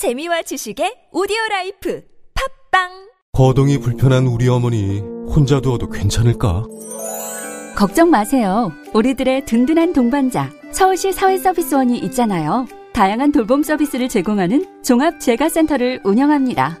재미와 지식의 오디오 라이프 팟빵 거동이 불편한 우리 어머니 혼자 두어도 괜찮을까? 걱정 마세요. 우리들의 든든한 동반자 서울시 사회서비스원이 있잖아요. 다양한 돌봄 서비스를 제공하는 종합재가센터를 운영합니다.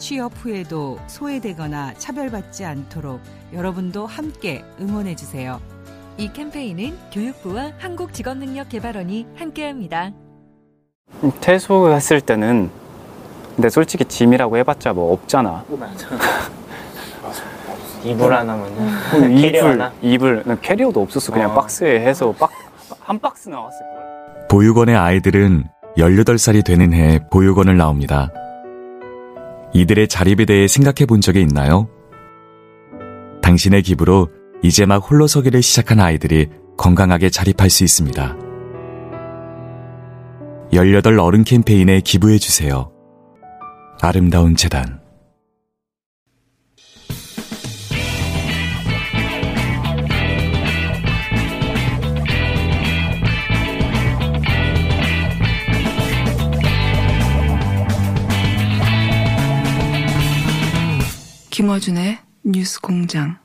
취업 후에도 소외되거나 차별받지 않도록 여러분도 함께 응원해 주세요. 이 캠페인은 교육부와 한국직업능력개발원이 함께합니다. 퇴소했을 때는 근데 솔직히 짐이라고 해봤자 뭐 없잖아. 이불 하나면은 그 캐리어 이불 하나? 이불 난 캐리어도 없었어. 그냥 어. 박스에 해서 박, 한 박스 나왔을 걸. 보육원의 아이들은 18살이 되는 해 보육원을 나옵니다. 이들의 자립에 대해 생각해 본 적이 있나요? 당신의 기부로 이제 막 홀로서기를 시작한 아이들이 건강하게 자립할 수 있습니다. 18 어른 캠페인에 기부해 주세요. 아름다운 재단 김어준의 뉴스 공장.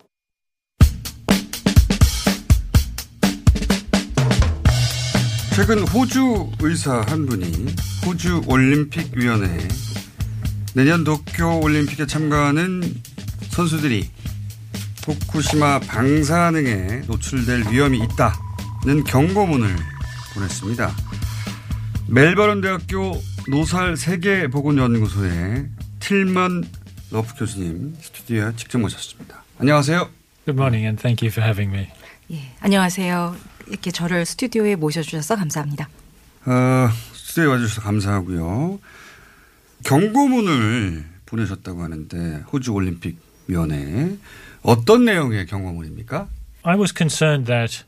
최근 호주 의사 한 분이 호주 올림픽위원회에 내년 도쿄 올림픽에 참가하는 선수들이 후쿠시마 방사능에 노출될 위험이 있다는 경고문을 보냈습니다. 멜버른 대학교 노살 세계보건연구소의 틸먼 러프 교수님 스튜디오에 직접 모셨습니다. 안녕하세요. Good morning and thank you for having me. 예, 안녕하세요. 이렇게 저를 스튜디오에 모셔주셔서 감사합니다. 어, 스튜디오에 와주셔서 감사하고요. 경고문을 보내셨다고 하는데 호주 올림픽 위원회 어떤 내용의 경고문입니까? I was concerned that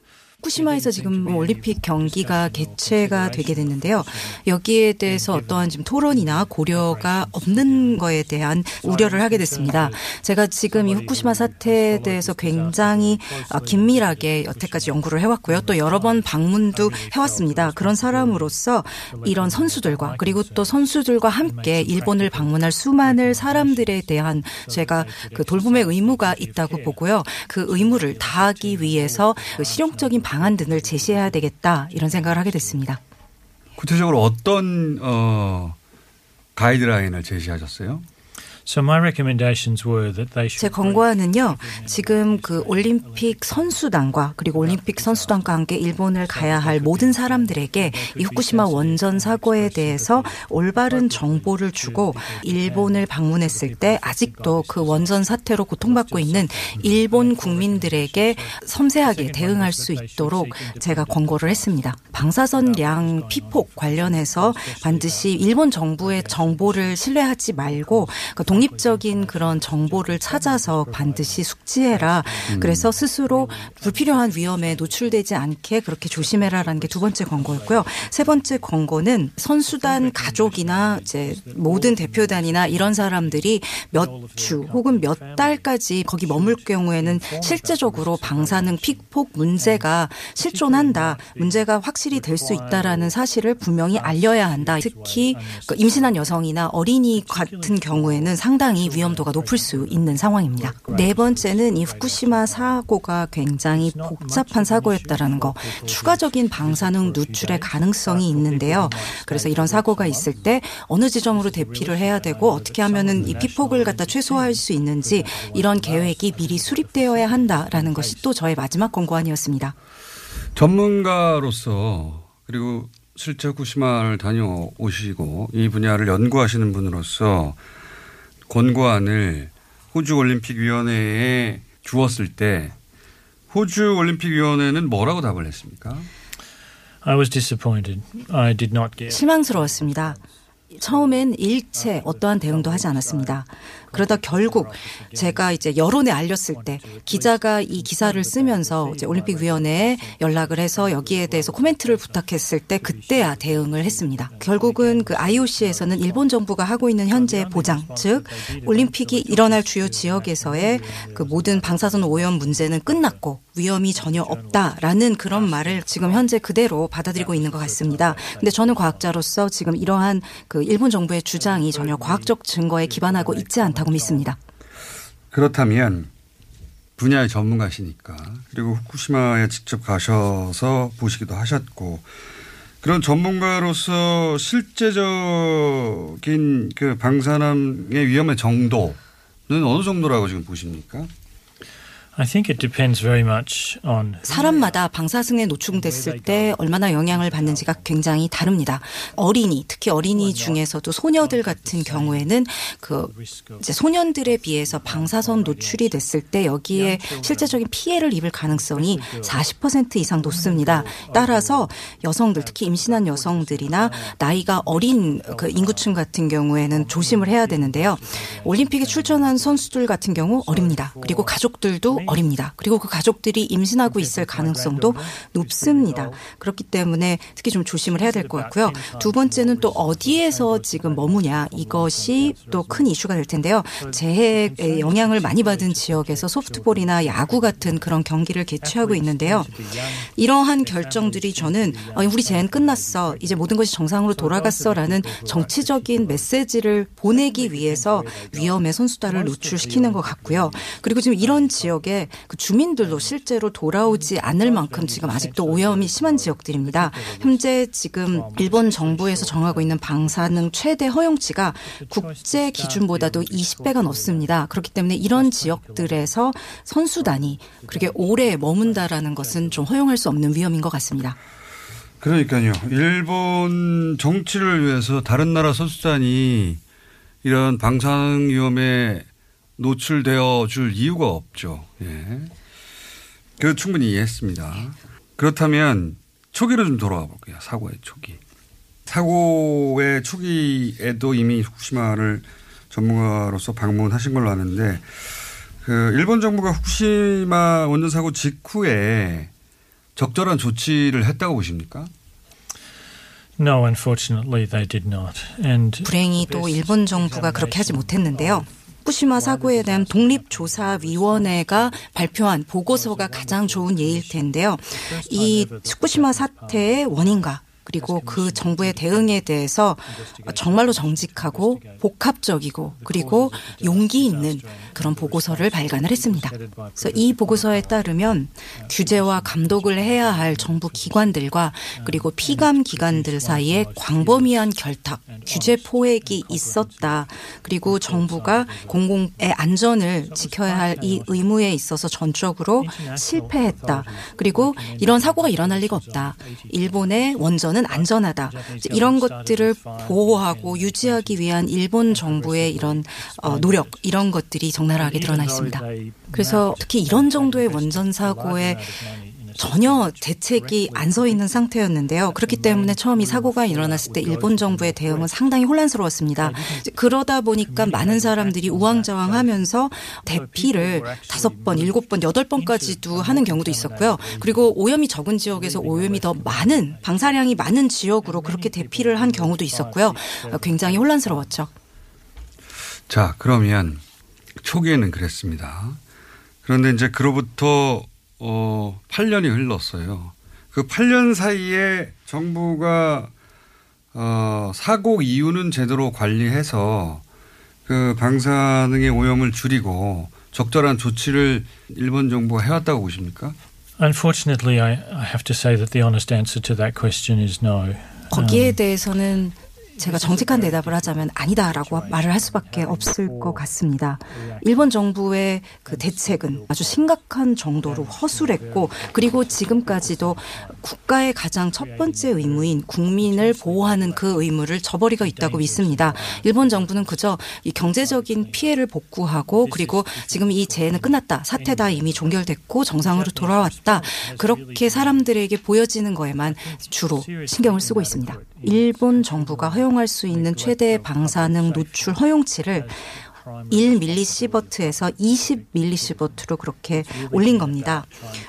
후쿠시마에서 지금 올림픽 경기가 개최가 되게 됐는데요. 여기에 대해서 어떠한 지금 토론이나 고려가 없는 거에 대한 우려를 하게 됐습니다. 제가 지금 이 후쿠시마 사태에 대해서 굉장히 아, 긴밀하게 여태까지 연구를 해왔고요. 또 여러 번 방문도 해왔습니다. 그런 사람으로서 이런 선수들과 그리고 또 선수들과 함께 일본을 방문할 수많은 사람들에 대한 제가 그 돌봄의 의무가 있다고 보고요. 그 의무를 다하기 위해서 그 실용적인 방안 등을 제시해야 되겠다 이런 생각을 하게 됐습니다. 구체적으로 어떤 어, 가이드라인을 제시하셨어요? 제 권고안은요, 지금 그 올림픽 선수단과 그리고 올림픽 선수단과 함께 일본을 가야 할 모든 사람들에게 이 후쿠시마 원전 사고에 대해서 올바른 정보를 주고 일본을 방문했을 때 아직도 그 원전 사태로 고통받고 있는 일본 국민들에게 섬세하게 대응할 수 있도록 제가 권고를 했습니다. 방사선량 피폭 관련해서 반드시 일본 정부의 정보를 신뢰하지 말고 그 독립적인 그런 정보를 찾아서 반드시 숙지해라. 그래서 스스로 불필요한 위험에 노출되지 않게 그렇게 조심해라라는 게 두 번째 권고였고요. 세 번째 권고는 선수단 가족이나 이제 모든 대표단이나 이런 사람들이 몇 주 혹은 몇 달까지 거기 머물 경우에는 실제적으로 방사능 피폭 문제가 실존한다. 문제가 확실히 될 수 있다라는 사실을 분명히 알려야 한다. 특히 그 임신한 여성이나 어린이 같은 경우에는 상당히 위험도가 높을 수 있는 상황입니다. 네 번째는 이 후쿠시마 사고가 굉장히 복잡한 사고였다라는 거, 추가적인 방사능 누출의 가능성이 있는데요. 그래서 이런 사고가 있을 때 어느 지점으로 대피를 해야 되고 어떻게 하면은 이 피폭을 갖다 최소화할 수 있는지 이런 계획이 미리 수립되어야 한다라는 것이 또 저의 마지막 권고안이었습니다. 전문가로서 그리고 실제 후쿠시마를 다녀오시고 이 분야를 연구하시는 분으로서 권고안을 호주 올림픽 위원회에 주었을 때 호주 올림픽 위원회는 뭐라고 답을 했습니까? I was disappointed. I did not get. 실망스러웠습니다. 처음엔 일체 어떠한 대응도 하지 않았습니다. 그러다 결국 제가 이제 여론에 알렸을 때 기자가 이 기사를 쓰면서 이제 올림픽위원회에 연락을 해서 여기에 대해서 코멘트를 부탁했을 때 그때야 대응을 했습니다. 결국은 그 IOC에서는 일본 정부가 하고 있는 현재 보장, 즉 올림픽이 일어날 주요 지역에서의 그 모든 방사선 오염 문제는 끝났고 위험이 전혀 없다라는 그런 말을 지금 현재 그대로 받아들이고 있는 것 같습니다. 근데 저는 과학자로서 지금 이러한 그 일본 정부의 주장이 전혀 과학적 증거에 기반하고 있지 않다 고 믿습니다. 그렇다면 분야의 전문가시니까 그리고 후쿠시마에 직접 가셔서 보시기도 하셨고 그런 전문가로서 실제적인 그 방사능의 위험의 정도는 어느 정도라고 지금 보십니까? 사람마다 방사승에 노출됐을 때 얼마나 영향을 받는지가 굉장히 다릅니다. 어린이, 특히 어린이 중에서도 소녀들 같은 경우에는 그 소년들에 비해서 방사선 노출이 됐을 때 여기에 실제적인 피해를 입을 가능성이 40% 이상 높습니다. 따라서 여성들, 특히 임신한 여성들이나 나이가 어린 그 인구층 같은 경우에는 조심을 해야 되는데요. 올림픽에 출전한 선수들 같은 경우 어립니다. 그리고 가족들도 어립니다. 그리고 그 가족들이 임신하고 있을 가능성도 높습니다. 그렇기 때문에 특히 좀 조심을 해야 될 것 같고요. 두 번째는 또 어디에서 지금 머무냐 이것이 또 큰 이슈가 될 텐데요. 재해에 영향을 많이 받은 지역에서 소프트볼이나 야구 같은 그런 경기를 개최하고 있는데요. 이러한 결정들이 저는 어, 우리 재해는 끝났어. 이제 모든 것이 정상으로 돌아갔어라는 정치적인 메시지를 보내기 위해서 위험의 선수단을 노출시키는 것 같고요. 그리고 지금 이런 지역에 그 주민들도 실제로 돌아오지 않을 만큼 지금 아직도 오염이 심한 지역들입니다. 현재 지금 일본 정부에서 정하고 있는 방사능 최대 허용치가 국제 기준보다도 20배가 넘습니다. 그렇기 때문에 이런 지역들에서 선수단이 그렇게 오래 머문다라는 것은 좀 허용할 수 없는 위험인 것 같습니다. 그러니까요. 일본 정치를 위해서 다른 나라 선수단이 이런 방사능 위험에 노출되어 줄 이유가 없죠. 예. 그 충분히 이해했습니다. 그렇다면 초기로 좀 돌아가 볼게요. 사고의 초기. 사고의 초기에도 이미 후쿠시마를 전문가로서 방문하신 걸로 아는데 그 일본 정부가 후쿠시마 원전 사고 직후에 적절한 조치를 했다고 보십니까? No, unfortunately, they did not. And 불행히도 일본 정부가 그렇게 하지 못했는데요. 후쿠시마 사고에 대한 독립조사위원회가 발표한 보고서가 가장 좋은 예일 텐데요. 이 후쿠시마 사태의 원인과 그리고 그 정부의 대응에 대해서 정말로 정직하고 복합적이고 그리고 용기 있는 그런 보고서를 발간을 했습니다. 그래서 이 보고서에 따르면 규제와 감독을 해야 할 정부 기관들과 그리고 피감 기관들 사이에 광범위한 결탁, 규제 포획이 있었다. 그리고 정부가 공공의 안전을 지켜야 할 이 의무에 있어서 전적으로 실패했다. 그리고 이런 사고가 일어날 리가 없다. 일본의 원전은 안전하다. 이런 것들을 보호하고 유지하기 위한 일본 정부의 이런 어, 노력 이런 것들이 적나라하게 드러나 있습니다. 그래서 특히 이런 정도의 원전 사고에 전혀 대책이 안 서 있는 상태였는데요. 그렇기 때문에 처음 이 사고가 일어났을 때 일본 정부의 대응은 상당히 혼란스러웠습니다. 그러다 보니까 많은 사람들이 우왕좌왕하면서 대피를 다섯 번, 일곱 번, 여덟 번까지도 하는 경우도 있었고요. 그리고 오염이 적은 지역에서 오염이 더 많은 방사량이 많은 지역으로 그렇게 대피를 한 경우도 있었고요. 굉장히 혼란스러웠죠. 자, 그러면 초기에는 그랬습니다. 그런데 이제 그로부터 어, 8년이 흘렀어요. 그 8년 사이에 정부가 어, 사고 이유는 제대로 관리해서 그 방사능의 오염을 줄이고 적절한 조치를 일본 정부가 해왔다고 보십니까? Unfortunately, I, I have to say that the honest answer to that question is no. 거기에 대해서는 제가 정직한 대답을 하자면 아니다라고 말을 할 수밖에 없을 것 같습니다. 일본 정부의 그 대책은 아주 심각한 정도로 허술했고 그리고 지금까지도 국가의 가장 첫 번째 의무인 국민을 보호하는 그 의무를 저버리고 있다고 믿습니다. 일본 정부는 그저 이 경제적인 피해를 복구하고 그리고 지금 이 재해는 끝났다. 사태다 이미 종결됐고 정상으로 돌아왔다. 그렇게 사람들에게 보여지는 거에만 주로 신경을 쓰고 있습니다. 일본 정부가 허용할 수 있는 최대 방사능 노출 허용치를 1밀리시버트에서 20밀리시버트로 그렇게 올린 겁니다.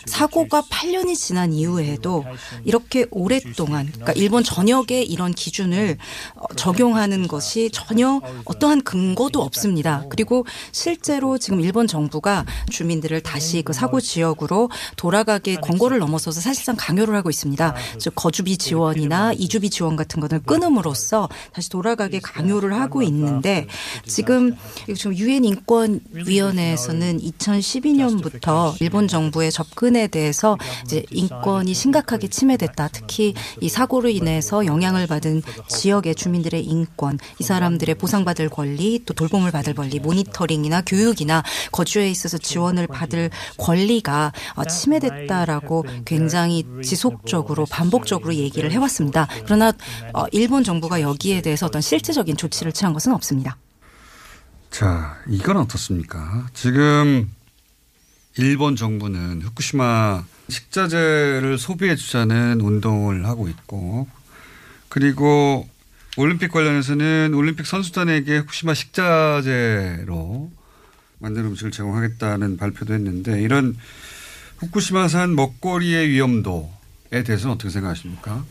사고가 8년이 지난 이후에도 이렇게 오랫동안 그러니까 일본 전역에 이런 기준을 어, 적용하는 것이 전혀 어떠한 근거도 없습니다. 그리고 실제로 지금 일본 정부가 주민들을 다시 그 사고 지역으로 돌아가게 권고를 넘어서서 사실상 강요를 하고 있습니다. 즉 거주비 지원이나 이주비 지원 같은 것을 끊음으로써 다시 돌아가게 강요를 하고 있는데 지금 지금 유엔 인권 위원회에서는 2012년부터 일본 정부의 접근에 대해서 이제 인권이 심각하게 침해됐다. 특히 이 사고로 인해서 영향을 받은 지역의 주민들의 인권, 이 사람들의 보상받을 권리, 또 돌봄을 받을 권리, 모니터링이나 교육이나 거주에 있어서 지원을 받을 권리가 어, 침해됐다라고 굉장히 지속적으로 반복적으로 얘기를 해왔습니다. 그러나 어, 일본 정부가 여기에 대해서 어떤 실질적인 조치를 취한 것은 없습니다. 자, 이건 어떻습니까? 지금 일본 정부는 후쿠시마 식자재를 소비해 주자는 운동을 하고 있고 그리고 올림픽 관련해서는 올림픽 선수단에게 후쿠시마 식자재로 만든 음식을 제공하겠다는 발표도 했는데 이런 후쿠시마산 먹거리의 위험도에 대해서는 어떻게 생각하십니까?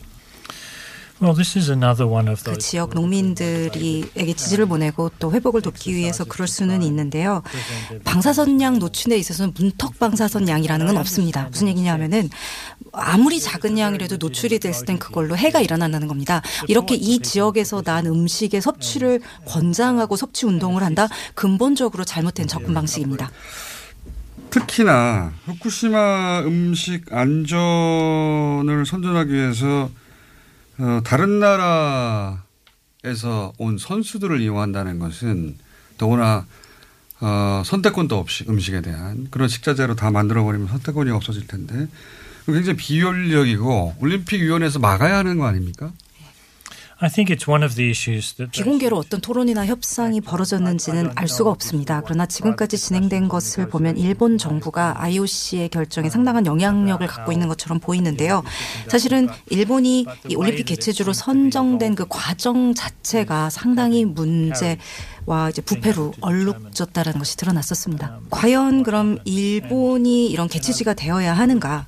Well, this is another one of 그 those. 지역 농민들이에게 지지를 보내고 또 회복을 돕기 위해서 그럴 수는 있는데요. 방사선 양 노출에 있어서는 문턱 방사선 양이라는 건 없습니다. 무슨 얘기냐면은 아무리 작은 양이라도 노출이 됐을 땐 그걸로 해가 일어난다는 겁니다. 이렇게 이 지역에서 난 음식의 섭취를 권장하고 섭취 운동을 한다? 근본적으로 잘못된 접근 방식입니다. 특히나 후쿠시마 음식 안전을 선전하기 위해서 어, 다른 나라에서 온 선수들을 이용한다는 것은 더구나 어, 선택권도 없이 음식에 대한 그런 식자재로 다 만들어버리면 선택권이 없어질 텐데 굉장히 비효율적이고 올림픽위원회에서 막아야 하는 거 아닙니까? 비공개로 어떤 토론이나 협상이 벌어졌는지는 알 수가 없습니다. 그러나 지금까지 진행된 것을 보면 일본 정부가 IOC의 결정에 상당한 영향력을 갖고 있는 것처럼 보이는데요. 사실은 일본이 이 올림픽 개최주로 선정된 그 과정 자체가 상당히 문제 와 이제 부패로 얼룩졌다라는 것이 드러났었습니다. 과연 그럼 일본이 이런 개최지가 되어야 하는가?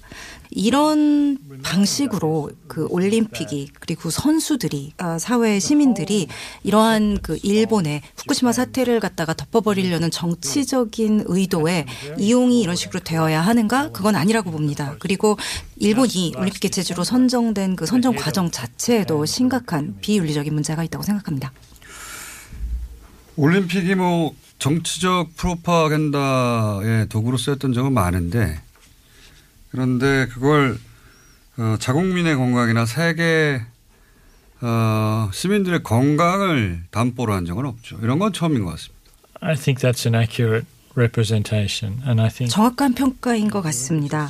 이런 방식으로 그 올림픽이 그리고 선수들이 아, 사회 시민들이 이러한 그 일본의 후쿠시마 사태를 갖다가 덮어버리려는 정치적인 의도에 이용이 이런 식으로 되어야 하는가 그건 아니라고 봅니다. 그리고 일본이 올림픽 개최지로 선정된 그 선정 과정 자체에도 심각한 비윤리적인 문제가 있다고 생각합니다. 올림픽이 뭐 정치적 프로파간다의 도구로 쓰였던 적은 많은데 그런데 그걸 어, 자국민의 건강이나 세계 어, 시민들의 건강을 담보로 한 적은 없죠. 이런 건 처음인 것 같습니다. I think that's an accurate representation, and I think 정확한 평가인 것 같습니다.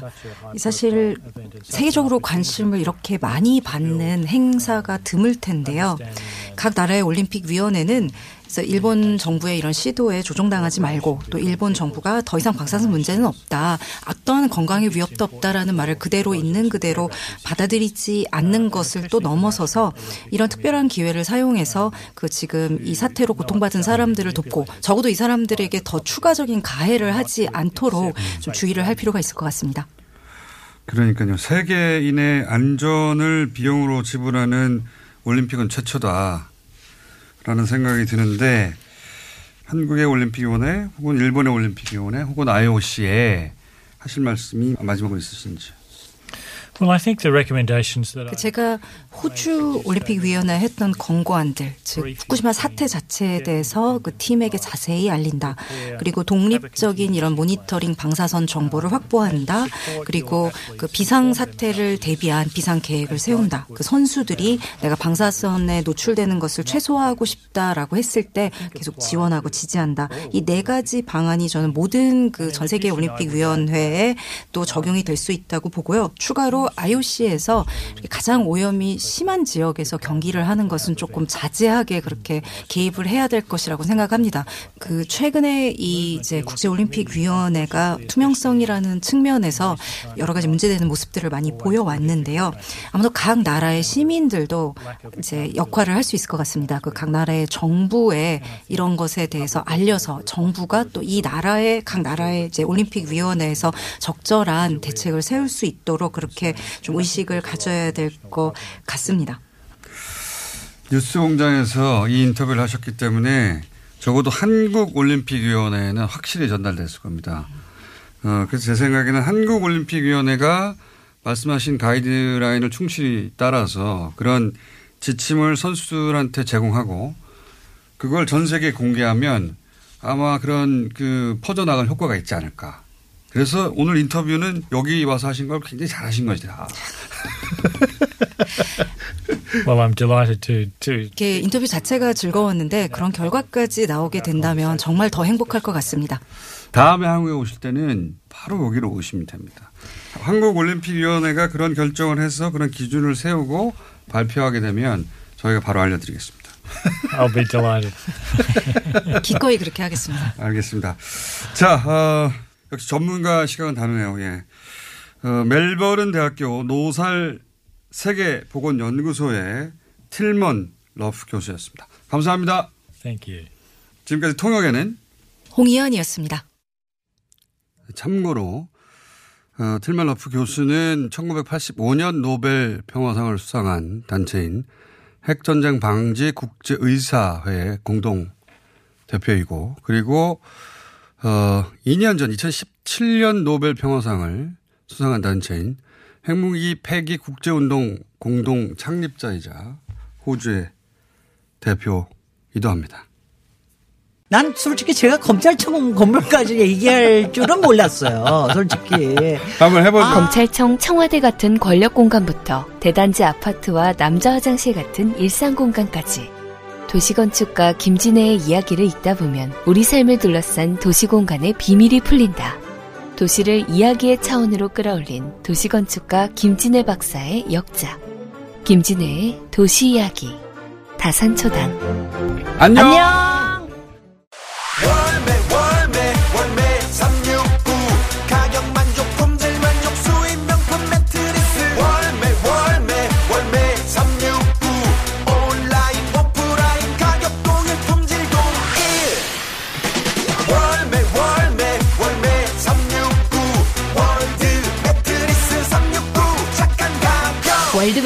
사실 세계적으로 관심을 이렇게 많이 받는 행사가 드물 텐데요. 각 나라의 올림픽 위원회는 그래서 일본 정부의 이런 시도에 조종당하지 말고 또 일본 정부가 더 이상 방사선 문제는 없다. 어떠한 건강에 위협도 없다라는 말을 그대로 있는 그대로 받아들이지 않는 것을 또 넘어서서 이런 특별한 기회를 사용해서 그 지금 이 사태로 고통받은 사람들을 돕고 적어도 이 사람들에게 더 추가적인 가해를 하지 않도록 좀 주의를 할 필요가 있을 것 같습니다. 그러니까요. 세계인의 안전을 비용으로 지불하는 올림픽은 최초다. 라는 생각이 드는데 한국의 올림픽위원회 혹은 일본의 올림픽위원회 혹은 IOC에 하실 말씀이 마지막으로 있으신지. Well, I think the recommendations that I 제가 호주 올림픽 위원회 했던 권고안들, 즉 후쿠시마 사태 자체에 대해서 그 팀에게 자세히 알린다. 그리고 독립적인 이런 모니터링 방사선 정보를 확보한다. 그리고 그 비상 사태를 대비한 비상 계획을 세운다. 그 선수들이 내가 방사선에 노출되는 것을 최소화하고 싶다라고 했을 때 계속 지원하고 지지한다. 이 네 가지 방안이 저는 모든 그 전 세계 올림픽 위원회에 또 적용이 될 수 있다고 보고요. 추가로 IOC에서 가장 오염이 심한 지역에서 경기를 하는 것은 조금 자제하게 그렇게 개입을 해야 될 것이라고 생각합니다. 그 최근에 이 이제 국제올림픽위원회가 투명성이라는 측면에서 여러 가지 문제되는 모습들을 많이 보여왔는데요. 아무래도 각 나라의 시민들도 이제 역할을 할 수 있을 것 같습니다. 그 각 나라의 정부에 이런 것에 대해서 알려서 정부가 또 이 나라의 각 나라의 이제 올림픽 위원회에서 적절한 대책을 세울 수 있도록 그렇게 좀 의식을 가져야 될 것 같습니다. 뉴스공장에서 이 인터뷰를 하셨기 때문에 적어도 한국올림픽위원회는 확실히 전달됐을 겁니다. 어, 그래서 제 생각에는 한국올림픽위원회가 말씀하신 가이드라인을 충실히 따라서 그런 지침을 선수들한테 제공하고 그걸 전 세계에 공개하면 아마 그런 그 퍼져나갈 효과가 있지 않을까. 그래서 오늘 인터뷰는 여기 와서 하신 걸 굉장히 잘하신 것이다. well, I'm delighted to to 이렇게 인터뷰 자체가 즐거웠는데 그런 결과까지 나오게 된다면 정말 더 행복할 것 같습니다. 다음에 한국에 오실 때는 바로 여기로 오시면 됩니다. 한국올림픽위원회가 그런 결정을 해서 그런 기준을 세우고 발표하게 되면 저희가 바로 알려드리겠습니다. I'll be delighted. 기꺼이 그렇게 하겠습니다. 알겠습니다. 자, 어, 역시 전문가 시각은 다르네요. 예. 어, 멜버른 대학교 노살 세계보건연구소의 틸먼 러프 교수였습니다. 감사합니다. Thank you. 지금까지 통역에는 홍희연이었습니다. 참고로 어, 틸먼 러프 교수는 1985년 노벨 평화상을 수상한 단체인 핵전쟁 방지 국제의사회 공동 대표이고 그리고 어, 2년 전 2017년 노벨 평화상을 수상한 단체인 핵무기 폐기 국제운동 공동 창립자이자 호주의 대표이기도 합니다. 난 솔직히 제가 검찰청 건물까지 얘기할 줄은 몰랐어요. 솔직히. 한번 해보죠. 아. 검찰청 청와대 같은 권력 공간부터 대단지 아파트와 남자 화장실 같은 일상 공간까지. 도시건축가 김진애의 이야기를 읽다 보면 우리 삶을 둘러싼 도시공간의 비밀이 풀린다. 도시를 이야기의 차원으로 끌어올린 도시건축가 김진애 박사의 역작. 김진애의 도시 이야기. 다산초단. 안녕. 안녕.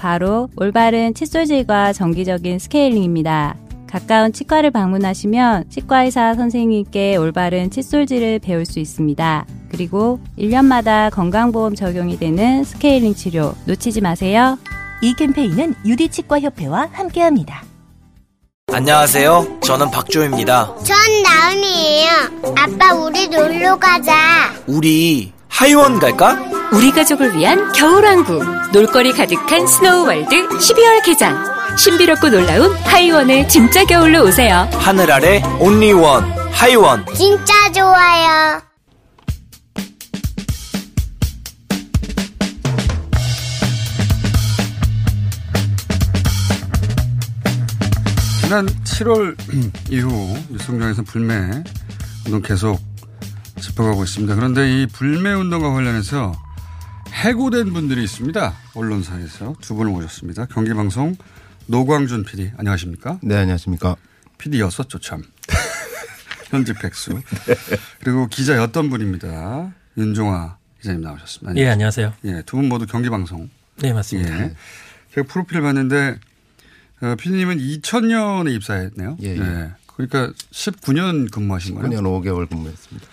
바로 올바른 칫솔질과 정기적인 스케일링입니다. 가까운 치과를 방문하시면 치과의사 선생님께 올바른 칫솔질을 배울 수 있습니다. 그리고 1년마다 건강보험 적용이 되는 스케일링 치료 놓치지 마세요. 이 캠페인은 유디치과협회와 함께합니다. 안녕하세요. 저는 박조입니다. 전 나은이에요. 아빠 우리 놀러 가자. 우리 하이원 갈까? 우리 가족을 위한 겨울왕국. 놀거리 가득한 스노우월드 12월 개장. 신비롭고 놀라운 하이원의 진짜 겨울로 오세요. 하늘 아래 온리원 하이원. 진짜 좋아요. 지난 7월 이후 뉴스공장에서 불매 운동 계속 짚어가고 있습니다. 그런데 이 불매 운동과 관련해서 해고된 분들이 있습니다. 언론사에서 두 분을 모셨습니다. 경기방송 노광준 PD 안녕하십니까? 네, 안녕하십니까? PD였었죠 참. 현직 백수. 그리고 기자였던 분입니다. 윤종화 기자님 나오셨습니다. 예, 안녕하세요. 예, 두 분 모두 경기방송. 네, 맞습니다. 예. 제가 프로필 봤는데 어, PD님은 2000년에 입사했네요. 예, 예. 그러니까 19년 근무하신 거예요? 9년 5개월 근무했습니다.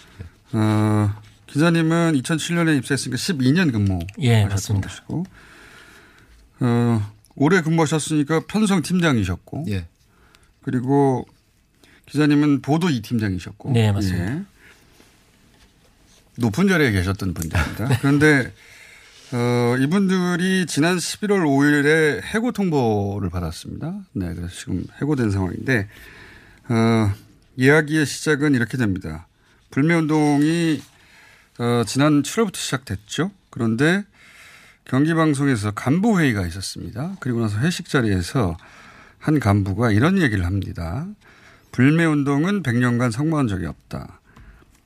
어, 기자님은 2007년에 입사했으니까 12년 근무. 예, 맞습니다. 것이고, 어, 오래 근무하셨으니까 편성 팀장이셨고. 예. 그리고 기자님은 보도 이 팀장이셨고. 네, 맞습니다. 예. 높은 자리에 계셨던 분들입니다. 그런데 어, 이분들이 지난 11월 5일에 해고 통보를 받았습니다. 네, 그래서 지금 해고된 상황인데 어, 이야기의 시작은 이렇게 됩니다. 불매운동이 어, 지난 7월부터 시작됐죠. 그런데 경기방송에서 간부 회의가 있었습니다. 그리고 나서 회식 자리에서 한 간부가 이런 얘기를 합니다. 불매운동은 100년간 성공한 적이 없다.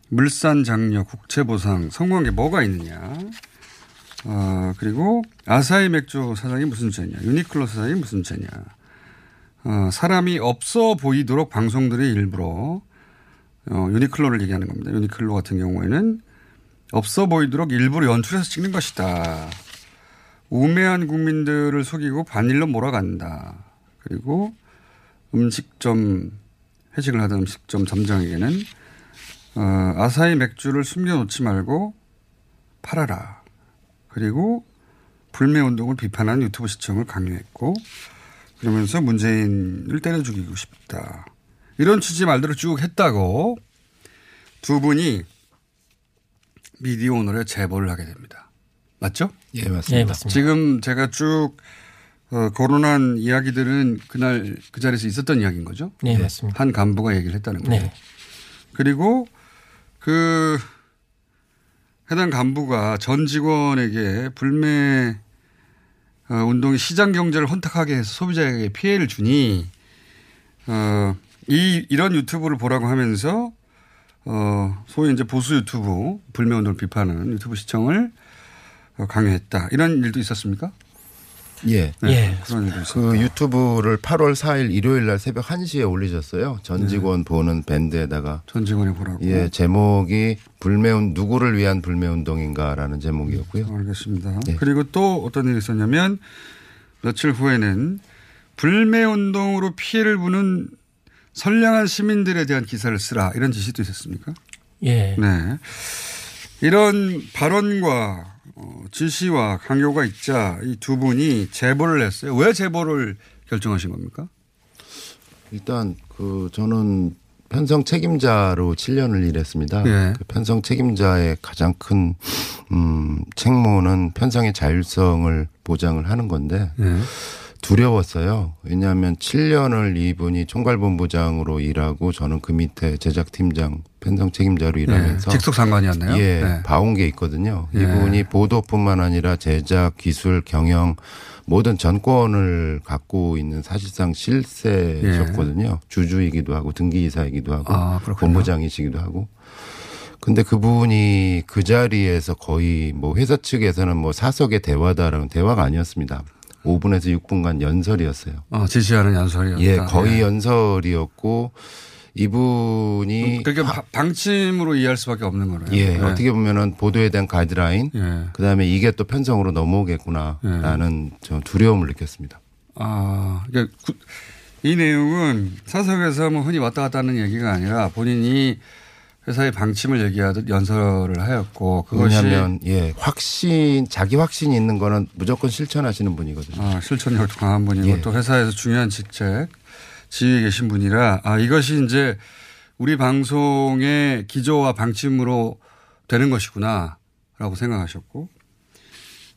물산 장려 국채보상 성공한 게 뭐가 있느냐. 어, 그리고 아사히 맥주 사장이 무슨 죄냐. 유니클로 사장이 무슨 죄냐. 어, 사람이 없어 보이도록 방송들이 일부러 어, 유니클로를 얘기하는 겁니다. 유니클로 같은 경우에는 없어 보이도록 일부러 연출해서 찍는 것이다. 우매한 국민들을 속이고 반일로 몰아간다. 그리고 음식점 회식을 하던 음식점 점장에게는 어, 아사히 맥주를 숨겨놓지 말고 팔아라. 그리고 불매운동을 비판한 유튜브 시청을 강요했고 그러면서 문재인을 때려 죽이고 싶다. 이런 취지 말대로 쭉 했다고 두 분이 미디어 오늘에 제보를 하게 됩니다. 맞죠? 예, 맞습니다. 예, 맞습니다. 지금 제가 쭉 어, 거론한 이야기들은 그날 그 자리에서 있었던 이야기인 거죠? 네, 맞습니다. 한 간부가 얘기를 했다는 거예요. 네. 그리고 그 해당 간부가 전 직원에게 불매 어, 운동이 시장 경제를 혼탁하게 해서 소비자에게 피해를 주니 어, 이 이런 유튜브를 보라고 하면서 어, 소위 이제 보수 유튜브 불매 운동을 비판하는 유튜브 시청을 어, 강요했다. 이런 일도 있었습니까? 예. 네, 그런 일도 있었다. 그 유튜브를 8월 4일 일요일 날 새벽 1시에 올리셨어요. 전 직원 보는 밴드에다가. 전 직원이 보라고. 예, 제목이 불매운 누구를 위한 불매운동인가라는 제목이었고요. 알겠습니다. 예. 그리고 또 어떤 일이 있었냐면 며칠 후에는 불매운동으로 피해를 보는 선량한 시민들에 대한 기사를 쓰라 이런 지시도 있었습니까? 예. 네. 이런 발언과 어, 지시와 강요가 있자 이 두 분이 제보를 했어요. 왜 제보를 결정하신 겁니까? 일단 그 저는 편성 책임자로 7년을 일했습니다. 예. 그 편성 책임자의 가장 큰 음, 책무는 편성의 자율성을 보장을 하는 건데 예. 두려웠어요. 왜냐하면 7년을 이분이 총괄본부장으로 일하고 저는 그 밑에 제작팀장 편성 책임자로 일하면서 예. 직속 상관이었나요? 예, 네. 봐온 게 있거든요. 예. 이분이 보도뿐만 아니라 제작, 기술, 경영 모든 전권을 갖고 있는 사실상 실세셨거든요. 주주이기도 하고 등기이사이기도 하고 예. 아. 본부장이시기도 하고. 근데 그분이 그 자리에서 거의 뭐 회사 측에서는 뭐 사석의 대화다라는 대화가 아니었습니다. 5분에서 6분간 연설이었어요. 어, 지시하는 연설이었다. 예, 거의 예. 연설이었고 이분이 그러니까 바- 방침으로 이해할 수밖에 없는 거네요. 예, 네. 어떻게 보면은 보도에 대한 가이드라인, 예. 그 다음에 이게 또 편성으로 넘어오겠구나라는 저 두려움을 느꼈습니다. 아, 그러니까 구- 이 내용은 사석에서 뭐 흔히 왔다 갔다 하는 얘기가 아니라 본인이 회사의 방침을 얘기하듯 연설을 하였고 그것이 왜냐하면 예 확신, 자기 확신이 있는 거는 무조건 실천하시는 분이거든요. 아, 실천력도 강한 분이고 예. 또 회사에서 중요한 직책 지위에 계신 분이라 아 이것이 이제 우리 방송의 기조와 방침으로 되는 것이구나라고 생각하셨고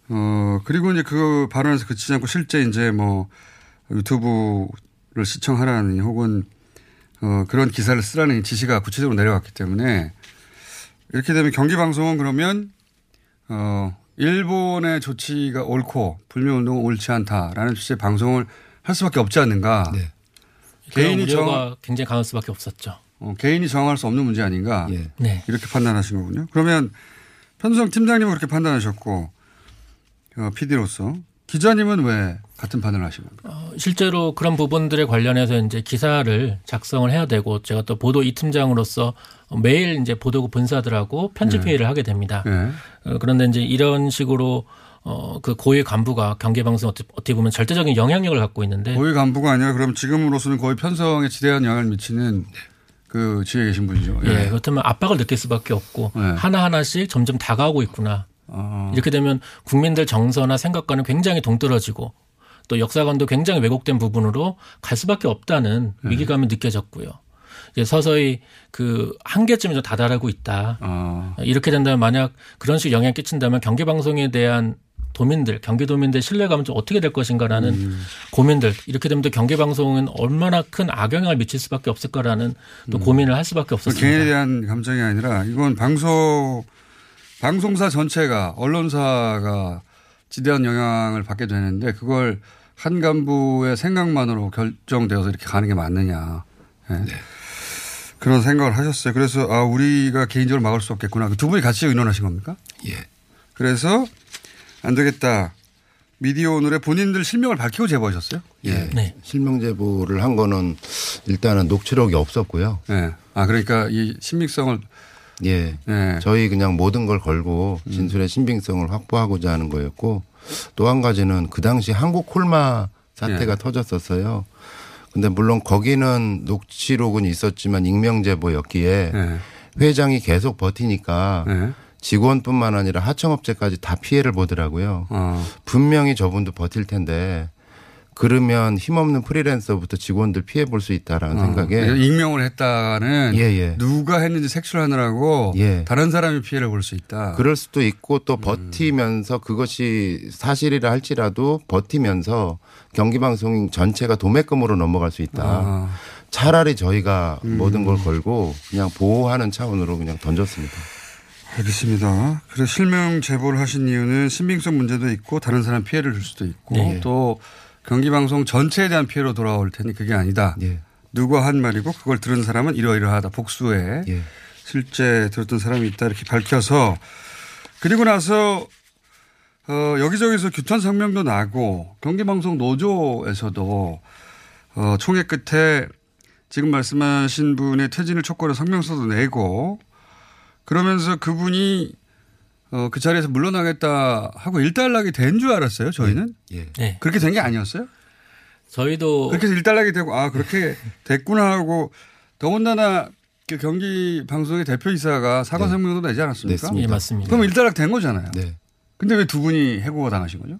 어 그리고 이제 그 발언에서 그치지 않고 실제 이제 뭐 유튜브를 시청하라는 혹은 어 그런 기사를 쓰라는 지시가 구체적으로 내려왔기 때문에 이렇게 되면 경기 방송은 그러면 어 일본의 조치가 옳고 불매운동은 옳지 않다라는 취지의 방송을 할 수밖에 없지 않는가. 개인이 개인이 정 우려가 굉장히 강할 수밖에 없었죠. 어, 개인이 정할 수 없는 문제 아닌가. 네. 이렇게 판단하신 거군요. 그러면 편성 팀장님은 그렇게 판단하셨고 어, PD로서 기자님은 왜 같은 판단을 겁니까? 어, 실제로 그런 부분들에 관련해서 이제 기사를 작성을 해야 되고 제가 또 보도 이 팀장으로서 매일 이제 보도국 본사들하고 편집 네. 회의를 하게 됩니다. 네. 어, 그런데 이제 이런 식으로 어, 그 고위 간부가 경계방송 어떻게, 어떻게 보면 절대적인 영향력을 갖고 있는데 고위 간부가 아니라 그럼 지금으로서는 거의 편성에 지대한 영향을 미치는 그 지에 계신 분이죠. 예, 그렇다면 압박을 느낄 수밖에 없고 네. 하나 하나씩 점점 다가오고 있구나. 어. 이렇게 되면 국민들 정서나 생각과는 굉장히 동떨어지고 또 역사관도 굉장히 왜곡된 부분으로 갈 수밖에 없다는 네. 위기감이 느껴졌고요. 이제 서서히 그 한계점에 좀 다다르고 있다. 어. 이렇게 된다면 만약 그런 식으로 영향을 끼친다면 경기방송에 대한 도민들, 경기도민들 신뢰감은 좀 어떻게 될 것인가라는 음. 고민들. 이렇게 되면 또 경기방송은 얼마나 큰 악영향을 미칠 수밖에 없을까라는 또 음. 고민을 할 수밖에 그 없었습니다. 개인에 대한 감정이 아니라 이건 방송 방송사 전체가 언론사가 지대한 영향을 받게 되는데 그걸 한 간부의 생각만으로 결정되어서 이렇게 가는 게 맞느냐. 예. 그런 생각을 하셨어요. 그래서 아 우리가 개인적으로 막을 수 없겠구나. 그두 분이 같이 의논하신 겁니까? 예. 그래서 안 되겠다. 미디어 오늘에 본인들 실명을 밝히고 제보하셨어요? 예. 네. 실명 제보를 한 거는 일단은 녹취록이 없었고요. 예. 아 그러니까 이 신빙성을 예. 예. 저희 그냥 모든 걸 걸고 음. 진술의 신빙성을 확보하고자 하는 거였고 또 한 가지는 그 당시 한국 콜마 사태가 예. 터졌었어요. 근데 물론 거기는 녹취록은 있었지만 익명 제보였기에 예. 회장이 계속 버티니까 예. 직원뿐만 아니라 하청업체까지 다 피해를 보더라고요. 어. 분명히 저분도 버틸 텐데 그러면 힘없는 프리랜서부터 직원들 피해 볼 수 있다라는 생각에 어. 익명을 했다는 예, 예. 누가 했는지 색출하느라고 예. 다른 사람이 피해를 볼 수 있다. 그럴 수도 있고 음. 또 버티면서 그것이 사실이라 할지라도 버티면서 경기 방송 전체가 도매금으로 넘어갈 수 있다. 아. 차라리 저희가 음. 모든 걸 걸고 그냥 보호하는 차원으로 그냥 던졌습니다. 알겠습니다. 그래서 실명 제보를 하신 이유는 신빙성 문제도 있고 다른 사람 피해를 줄 수도 있고 네. 또 경기방송 전체에 대한 피해로 돌아올 테니 그게 아니다. 예. 누가 한 말이고 그걸 들은 사람은 이러이러하다. 복수에 예. 실제 들었던 사람이 있다 이렇게 밝혀서 그리고 나서 어, 여기저기서 규탄 성명도 나고 경기방송 노조에서도 어, 총회 끝에 지금 말씀하신 분의 퇴진을 촉구하는 성명서도 내고 그러면서 그분이 어, 그 자리에서 물러나겠다 하고 일단락이 된 줄 알았어요. 저희는 예. 네. 그렇게 된 게 아니었어요. 저희도 그렇게 해서 일단락이 되고 아 그렇게 됐구나 하고 더군다나 그 경기 방송의 대표이사가 사과 성명도 내지 않았습니까? 냈습니다. 예, 맞습니다. 그럼 일단락 된 거잖아요. 네. 근데 왜 두 분이 해고가 당하신 거죠?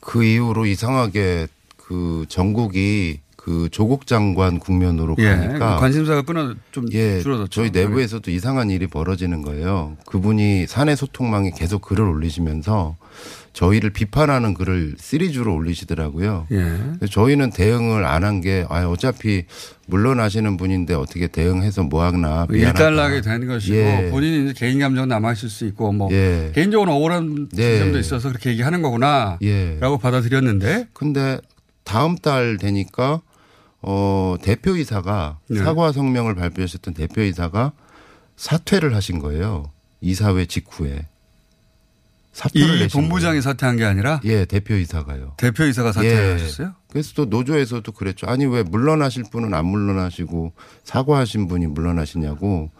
그 이후로 이상하게 그 전국이 그 조국 장관 국면으로 예, 가니까 관심사가 끊어 좀 예, 줄어들었죠. 저희 내부에서도 이상한 일이 벌어지는 거예요. 그분이 사내 소통망에 계속 글을 올리시면서 저희를 비판하는 글을 시리즈로 올리시더라고요. 예. 저희는 대응을 안 한 게 아, 어차피 물러나시는 분인데 어떻게 대응해서 뭐 하나. 일단락이 된 것이고 예. 본인이 이제 개인 감정 남아 있을 수 있고 뭐 예. 개인적으로 억울한 네. 점도 있어서 그렇게 얘기하는 거구나라고 예. 받아들였는데 근데 다음 달 되니까 어 대표이사가 네. 사과 성명을 발표하셨던 대표이사가 사퇴를 하신 거예요. 이사회 직후에 사표를 이 본부장이 사퇴한 게 아니라 거예요. 예, 대표이사가요. 대표이사가 사퇴하셨어요? 그래서 또 노조에서도 그랬죠. 아니 왜 물러나실 분은 안 물러나시고 사과하신 분이 물러나시냐고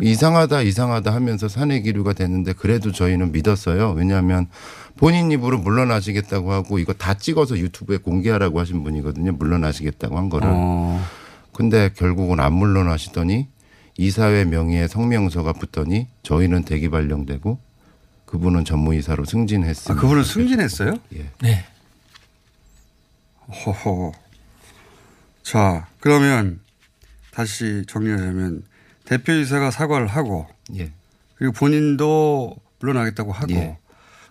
네. 이상하다 이상하다 하면서 사내 기류가 됐는데 그래도 저희는 믿었어요. 왜냐하면 본인 입으로 물러나시겠다고 하고 이거 다 찍어서 유튜브에 공개하라고 하신 분이거든요. 물러나시겠다고 한 거를. 어. 근데 결국은 안 물러나시더니 이사회 명의의 성명서가 붙더니 저희는 대기 발령되고 그분은 전무이사로 승진했습니다. 아, 그분은 승진했어요? 예. 네. 호호. 자, 그러면 다시 정리하자면 대표이사가 사과를 하고 예. 그리고 본인도 물러나겠다고 하고 예.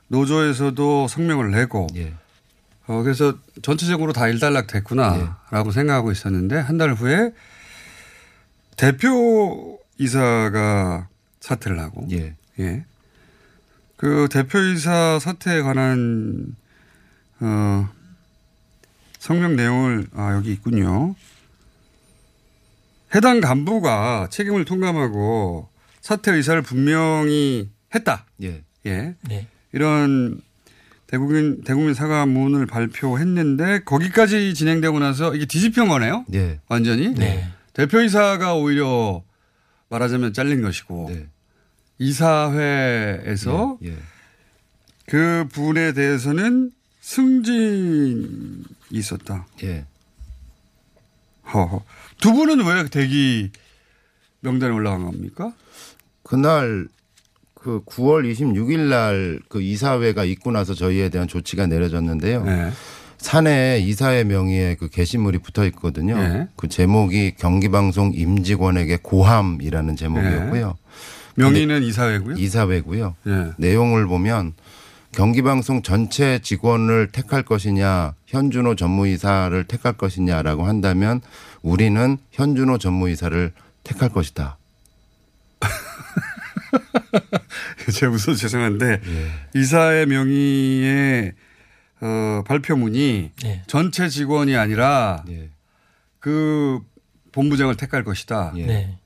노조에서도 성명을 내고 예. 어, 그래서 전체적으로 다 일단락 됐구나라고 생각하고 있었는데 한 달 후에 대표이사가 사퇴를 하고 예. 예. 그 대표이사 사퇴에 관한 어, 성명 내용을 아 여기 있군요. 해당 간부가 책임을 통감하고 사퇴 의사를 분명히 했다. 예. 예. 네. 이런 대국민 대국민 사과문을 발표했는데 거기까지 진행되고 나서 이게 뒤집힌 거네요. 네. 완전히. 네. 대표이사가 오히려 말하자면 잘린 것이고 이사회에서 예. 그 분에 대해서는 승진이 있었다. 예. 허허. 두 분은 왜 대기 명단에 올라간 겁니까? 그날 그 9월 26일 날 그 이사회가 있고 나서 저희에 대한 조치가 내려졌는데요. 네. 산에 이사의 명의의 그 게시물이 붙어 있거든요. 네. 그 제목이 경기방송 임직원에게 고함이라는 제목이었고요. 명의는 이사회고요. 이사회고요. 네. 내용을 보면 경기방송 전체 직원을 택할 것이냐, 현준호 전무이사를 택할 것이냐라고 한다면 우리는 현준호 전무이사를 택할 것이다. 제가 웃어서 죄송한데 예. 이사의 명의의 어, 발표문이 네. 전체 직원이 아니라 예. 그 본부장을 택할 것이다. 네.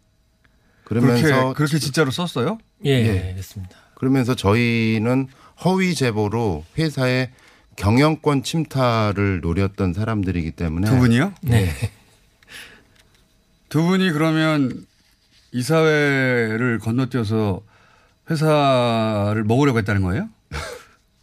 그러면서 그렇게, 그렇게 진짜로 썼어요? 예, 됐습니다. 그러면서 저희는 허위 제보로 회사의 경영권 침탈을 노렸던 사람들이기 때문에 두 분이요? 네. 두 분이 그러면 이사회를 건너뛰어서 회사를 먹으려고 했다는 거예요?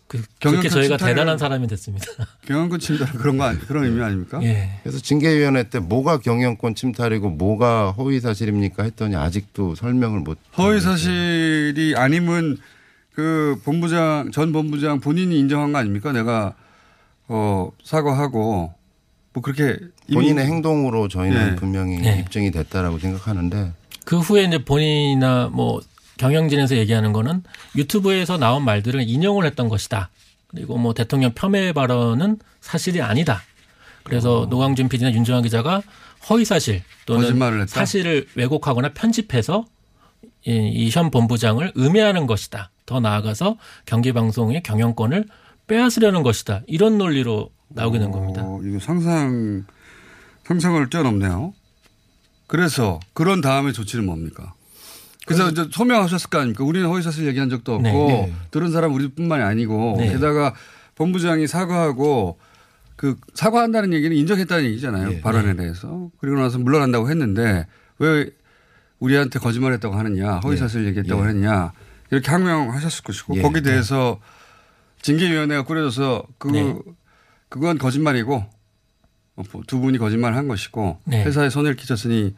그, 경영권 그렇게 저희가 대단한 사람이 됐습니다. 경영권 침탈 그런 거 아니, 그런 의미 아닙니까? 예. 그래서 징계위원회 때 뭐가 경영권 침탈이고 뭐가 허위 사실입니까 했더니 아직도 설명을 못. 허위 사실이 아니면 그 본부장 전 본부장 본인이 인정한 거 아닙니까? 내가 어 사과하고 뭐 그렇게 본인의 행동으로 저희는 예. 분명히 예. 입증이 됐다라고 생각하는데 그 후에 이제 본인이나 뭐 경영진에서 얘기하는 거는 유튜브에서 나온 말들을 인용을 했던 것이다. 그리고 뭐 대통령 폄훼 발언은 사실이 아니다. 그래서 어. 노광준 PD나 윤정환 기자가 허위 사실 또는? 사실을 왜곡하거나 편집해서 이현 본부장을 음해하는 것이다. 더 나아가서 경기방송의 경영권을 빼앗으려는 것이다. 이런 논리로 나오게 된 겁니다. 어, 이거 상상 상상을 뛰어넘네요. 그래서 그런 다음에 조치는 뭡니까? 그래서 이제 소명하셨을 거 아닙니까? 우리는 허위사실 얘기한 적도 없고 네. 네. 들은 사람 우리뿐만이 아니고 네. 게다가 본부장이 사과하고 그 사과한다는 얘기는 인정했다는 얘기잖아요. 예. 발언에 대해서. 그리고 나서 물러난다고 했는데 왜 우리한테 거짓말했다고 하느냐, 허위사실 얘기했다고 예. 하느냐 이렇게 항명하셨을 것이고 예. 거기에 대해서 징계위원회가 꾸려져서 그 네. 그건 거짓말이고 어, 두 분이 거짓말한 것이고 네. 회사에 손해를 끼쳤으니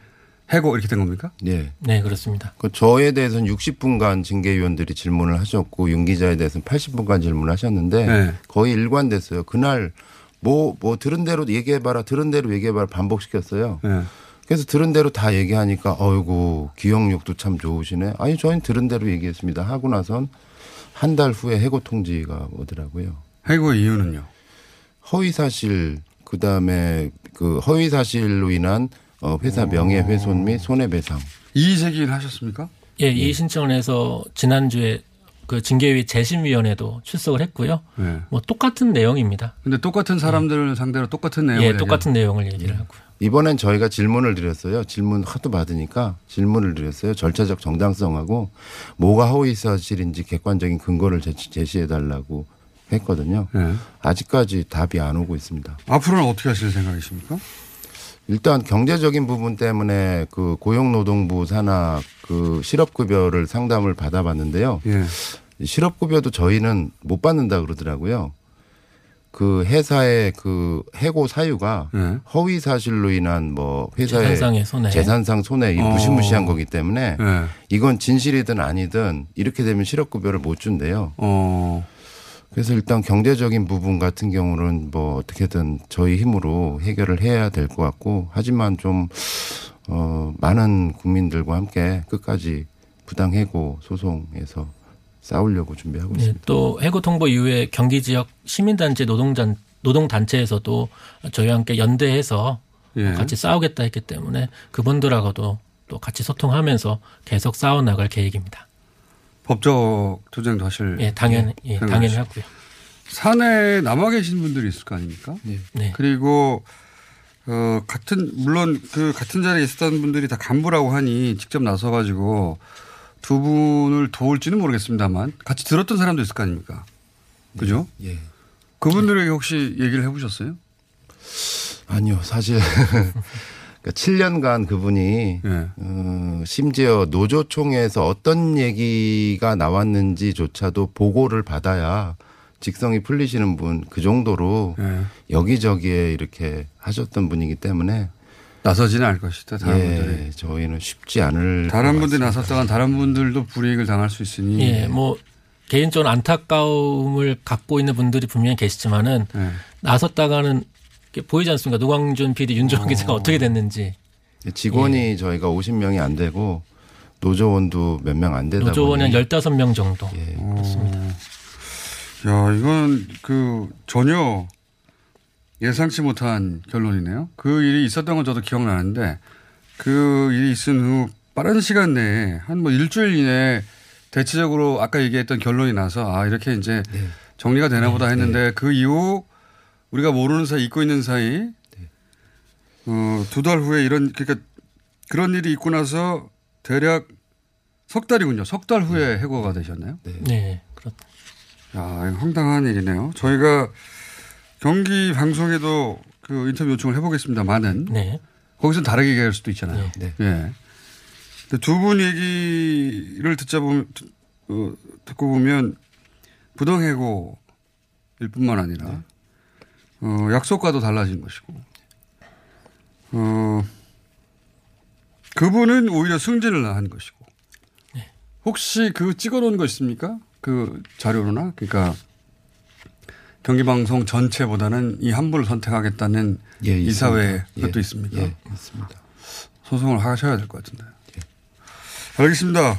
해고 이렇게 된 겁니까? 예. 네, 그렇습니다. 그 저에 대해서는 60분간 징계위원들이 질문을 하셨고 윤 기자에 대해서는 80분간 질문을 하셨는데 네. 거의 일관됐어요. 그날 뭐뭐 들은 대로 얘기해봐라 들은 대로 얘기해봐라 반복시켰어요. 네. 그래서 들은 대로 다 얘기하니까 어이구 기억력도 참 좋으시네. 아니 저희는 들은 대로 얘기했습니다. 하고 나선 한 달 후에 해고 통지가 오더라고요. 해고 이유는요? 허위 사실 그다음에 그 허위 사실로 인한 어, 회사 명예훼손 및 손해배상. 이의 제기를 하셨습니까? 예, 이 신청을 해서 지난주에 그 징계위 재심위원회도 출석을 했고요. 네. 뭐 똑같은 내용입니다. 근데 똑같은 사람들을 상대로 똑같은 내용을 예, 똑같은 내용을 얘기를 하고요. 이번엔 저희가 질문을 드렸어요. 질문 하도 받으니까 질문을 드렸어요. 절차적 정당성하고 뭐가 허위 사실인지 객관적인 근거를 제시해 달라고 했거든요. 네. 아직까지 답이 안 오고 있습니다. 앞으로는 어떻게 하실 생각이십니까? 일단 경제적인 부분 때문에 그 고용노동부 산하 그 실업급여를 상담을 받아봤는데요. 예. 이 실업급여도 저희는 못 받는다 그러더라고요. 그 회사의 그 해고 사유가 네. 허위 사실로 인한 뭐 회사의 재산상의 손해. 재산상 손해 이 어. 무시무시한 거기 때문에 네. 이건 진실이든 아니든 이렇게 되면 실업급여를 못 준대요. 어. 그래서 일단 경제적인 부분 같은 경우는 뭐 어떻게든 저희 힘으로 해결을 해야 될 것 같고 하지만 좀 어, 많은 국민들과 함께 끝까지 부당 해고 소송에서 싸우려고 준비하고 예, 있습니다. 또 해고 통보 이후에 경기 지역 시민단체 노동단 노동단체에서도 저희와 함께 연대해서 예. 같이 싸우겠다 했기 때문에 그분들하고도 또 같이 소통하면서 계속 싸워 나갈 계획입니다. 법적 투쟁도 하실. 예, 당연히 예? 당연히 하고요. 산에 남아 계신 분들이 있을 거 아닙니까? 네. 그리고 어 같은 물론 그 같은 자리에 있었던 분들이 다 간부라고 하니 직접 나서 가지고 두 분을 도울지는 모르겠습니다만 같이 들었던 사람도 있을 거 아닙니까? 그죠? 예. 그분들에게 혹시 얘기를 해 보셨어요? 아니요, 사실. 그러니까 7년간 그분이 예. 어, 심지어 노조총회에서 어떤 얘기가 나왔는지조차도 보고를 받아야 직성이 풀리시는 분 그 정도로 예. 여기저기에 이렇게 하셨던 분이기 때문에 나서지는 않을 것이다. 다른 예, 분들이. 저희는 쉽지 않을 다른 것 분들이. 나섰다간 다른 분들도 불이익을 당할 수 있으니. 예, 뭐 개인적으로 안타까움을 갖고 있는 분들이 분명히 계시지만은 예. 나섰다가는 보이지 않습니까? 노광준 PD, 윤정호 기자가 어떻게 됐는지. 직원이 예. 저희가 50명이 안 되고 노조원도 몇 명 안 되다 노조원이 한 보니 15명 정도. 예, 그렇습니다. 야, 이건 그 전혀 예상치 못한 결론이네요. 그 일이 있었던 건 저도 기억나는데 그 일이 있은 후 빠른 시간 내에 한 뭐 일주일 이내에 대체적으로 아까 얘기했던 결론이 나서 아, 이렇게 이제 정리가 되나 보다 했는데 그 이후 우리가 모르는 사이 잊고 있는 사이 어, 두 달 후에 이런 그러니까 그런 일이 있고 나서 대략 석 달이군요. 석 달 후에 해고가 되셨나요? 네, 그렇. 야, 이거 황당한 일이네요. 저희가 경기 방송에도 그 인터뷰 요청을 해보겠습니다만은 네. 거기서 다르게 얘기할 수도 있잖아요. 네. 예. 두분 얘기를 듣자 보면 어, 듣고 보면 부당해고일 뿐만 아니라 어, 약속과도 달라진 것이고 어, 그분은 오히려 승진을 한 것이고 혹시 그 찍어놓은 거 있습니까? 그 자료로나 그러니까 경기방송 전체보다는 이 한 분을 선택하겠다는 예, 이사회 있습니다. 것도 예, 있습니까? 예, 있습니다. 소송을 하셔야 될 것 같은데. 알겠습니다.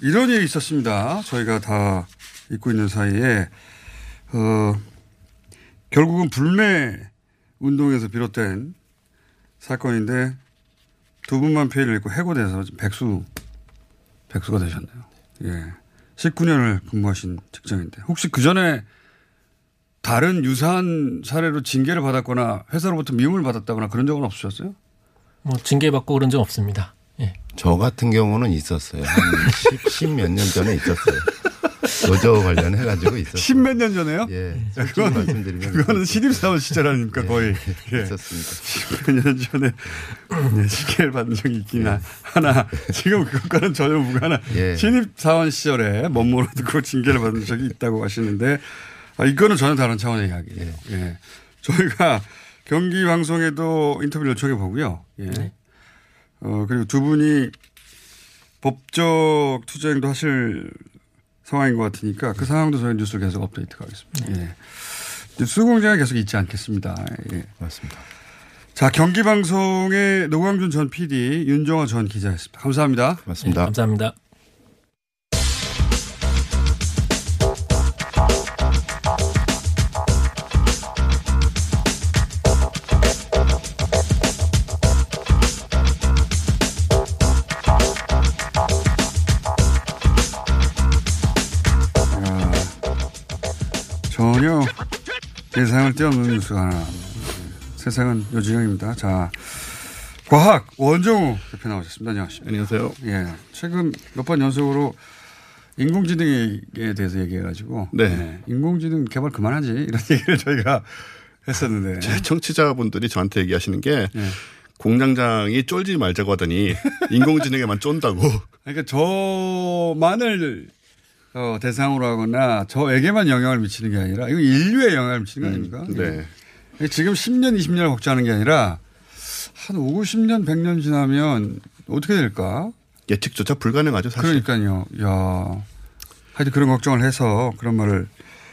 이런 일이 있었습니다. 저희가 다 잊고 있는 사이에 어, 결국은 불매 운동에서 비롯된 사건인데 두 분만 피해를 입고 해고돼서 백수 백수가 되셨네요. 예. 19년을 근무하신 직장인데 혹시 그 전에 다른 유사한 사례로 징계를 받았거나 회사로부터 미움을 받았다거나 그런 적은 없으셨어요? 뭐 징계 받고 그런 적 없습니다. 예. 저 같은 경우는 있었어요. 한 10, 몇년 전에 있었어요. 노조 관련해 가지고 있었어요. 십몇 년 전에요? 예. 야, 솔직히 그건, 말씀드리면 그거는 신입사원 시절 아닙니까, 거의. 예. 있었습니다. 십몇 년 전에 예, 시계를 받은 적이 있긴 하- 하나. 지금 그것과는 전혀 무관한 예. 신입사원 시절에 멋모로 듣고 징계를 받은 적이 있다고 하시는데, 아, 이거는 전혀 다른 차원의 이야기예요. 예. 저희가 경기 방송에도 인터뷰를 요청해 보고요. 예. 어, 그리고 두 분이 법적 투쟁도 하실 상황인 것 같으니까 그 상황도 저희 뉴스를 계속 업데이트 하겠습니다. 예. 뉴스 공장에 계속 있지 않겠습니다. 예. 맞습니다. 자, 경기방송의 노광준 전 PD, 윤정화 전 기자였습니다. 감사합니다. 맞습니다. 네, 감사합니다. 예상을 뛰어넘는 뉴스가 하나. 세상은 요지경입니다. 자, 과학 원정우 대표 나오셨습니다. 안녕하십니까. 안녕하세요. 예. 최근 몇 번 연속으로 인공지능에 대해서 얘기해가지고. 네. 예, 인공지능 개발 그만하지. 이런 얘기를 저희가 했었는데. 제 청취자분들이 저한테 얘기하시는 게 예. 공장장이 쫄지 말자고 하더니 인공지능에만 쫀다고. 그러니까 저만을 어, 대상으로 하거나 저에게만 영향을 미치는 게 아니라 이거 인류에 영향을 미치는 거 아닙니까? 네. 예. 지금 10년, 20년을 걱정하는 게 아니라 한 50년, 100년 지나면 어떻게 될까? 예측조차 불가능하죠, 사실. 그러니까요. 야 하여튼 그런 걱정을 해서 그런 말을.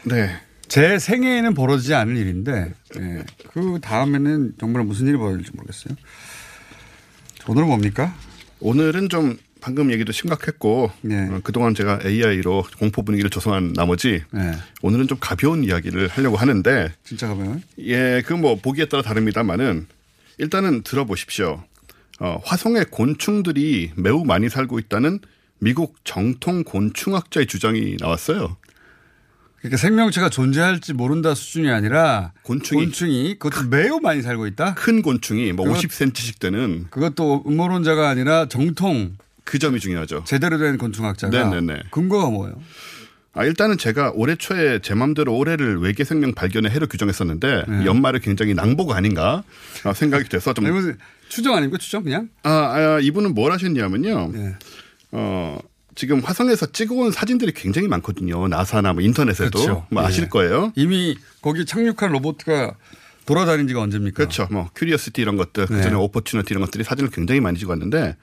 네. 제 생애에는 벌어지지 않을 일인데, 예. 그 다음에는 정말 무슨 일이 벌어질지 모르겠어요. 오늘은 뭡니까? 오늘은 좀 방금 얘기도 심각했고 어, 그동안 제가 AI로 공포 분위기를 조성한 나머지 네. 오늘은 좀 가벼운 이야기를 하려고 하는데 진짜 가벼운? 예, 그 뭐 보기에 따라 다릅니다만은 일단은 들어보십시오. 어, 화성에 곤충들이 매우 많이 살고 있다는 미국 정통 곤충학자의 주장이 나왔어요. 그러니까 생명체가 존재할지 모른다 수준이 아니라 곤충이, 곤충이 그것도 매우 많이 살고 있다. 큰 곤충이 뭐 그것- 50cm씩 되는 그것도 음모론자가 아니라 정통 그 점이 중요하죠. 제대로 된 곤충학자가 네네네. 근거가 뭐예요? 아, 일단은 제가 올해 초에 제 맘대로 올해를 외계 생명 발견의 해로 규정했었는데 네. 연말을 굉장히 낭보가 아닌가 아, 생각이 돼서 좀 아니, 추정 아닙니까? 추정 그냥? 아, 아, 이분은 뭘 하셨냐면요. 네. 어, 지금 화성에서 찍어온 사진들이 굉장히 많거든요. 나사나 뭐 인터넷에도 그렇죠. 뭐 아실 예. 거예요. 이미 거기 착륙한 로봇가 돌아다닌 지가 언제입니까? 그렇죠. 뭐 큐리어시티 이런 것들, 네. 그전에 오퍼튜너티 이런 것들이 사진을 굉장히 많이 찍었는데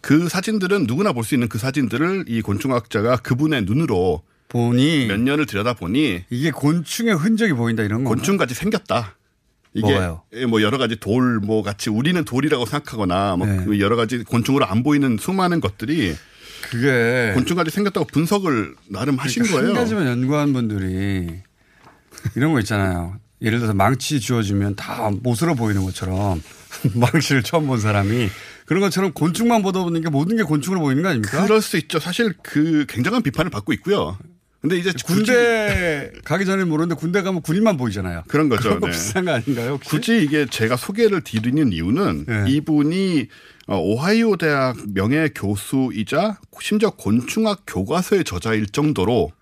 그 사진들은 누구나 볼 수 있는 그 사진들을 이 곤충학자가 그분의 눈으로 보니 몇 년을 들여다 보니 이게 곤충의 흔적이 보인다 이런 거. 곤충같이 생겼다. 이게 뭐가요? 예, 뭐 여러 가지 돌 뭐 같이 우리는 돌이라고 생각하거나 뭐 네. 그 여러 가지 곤충으로 안 보이는 수많은 것들이 그게 곤충같이 생겼다고 분석을 나름 하신 그러니까 거예요. 한 가지만 연구한 분들이 이런 거 있잖아요. 예를 들어서 망치 주어주면 다 못으로 보이는 것처럼 망치를 처음 본 사람이 그런 것처럼 곤충만 보다 보니까 모든 게 곤충으로 보이는 거 아닙니까? 그럴 수 있죠. 사실 그 굉장한 비판을 받고 있고요. 근데 이제 군대 가기 전에 모르는데 군대 가면 군인만 보이잖아요. 그런 거죠. 그런 거 네. 비슷한 거 아닌가요? 혹시? 굳이 이게 제가 소개를 드리는 이유는 네. 이분이 어, 오하이오 대학 명예 교수이자 심지어 곤충학 교과서의 저자일 정도로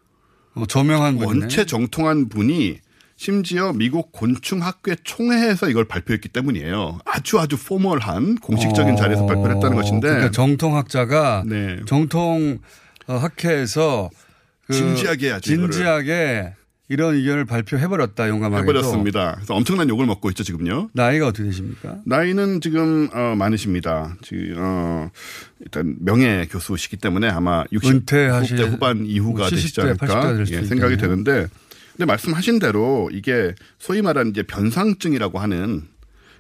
어, 저명한 분이네. 원체 정통한 분이 심지어 미국 곤충학회 총회에서 이걸 발표했기 때문이에요. 아주 아주 포멀한 공식적인 어, 자리에서 발표를 했다는 것인데 그러니까 정통학자가 네. 정통 어, 학회에서 그 진지하게 해야지. 진지하게 이런 의견을 발표해버렸다 용감하게 해버렸습니다. 그래서 엄청난 욕을 먹고 있죠 지금요. 나이가 어떻게 되십니까? 나이는 지금 어, 많으십니다. 지금 어, 일단 명예 교수시기 때문에 아마 60대 은퇴하실 후반 이후가 뭐 되시지 70대, 80대 않을까 예, 생각이. 되는데 근데 말씀하신 대로 이게 소위 말하는 이제 변상증이라고 하는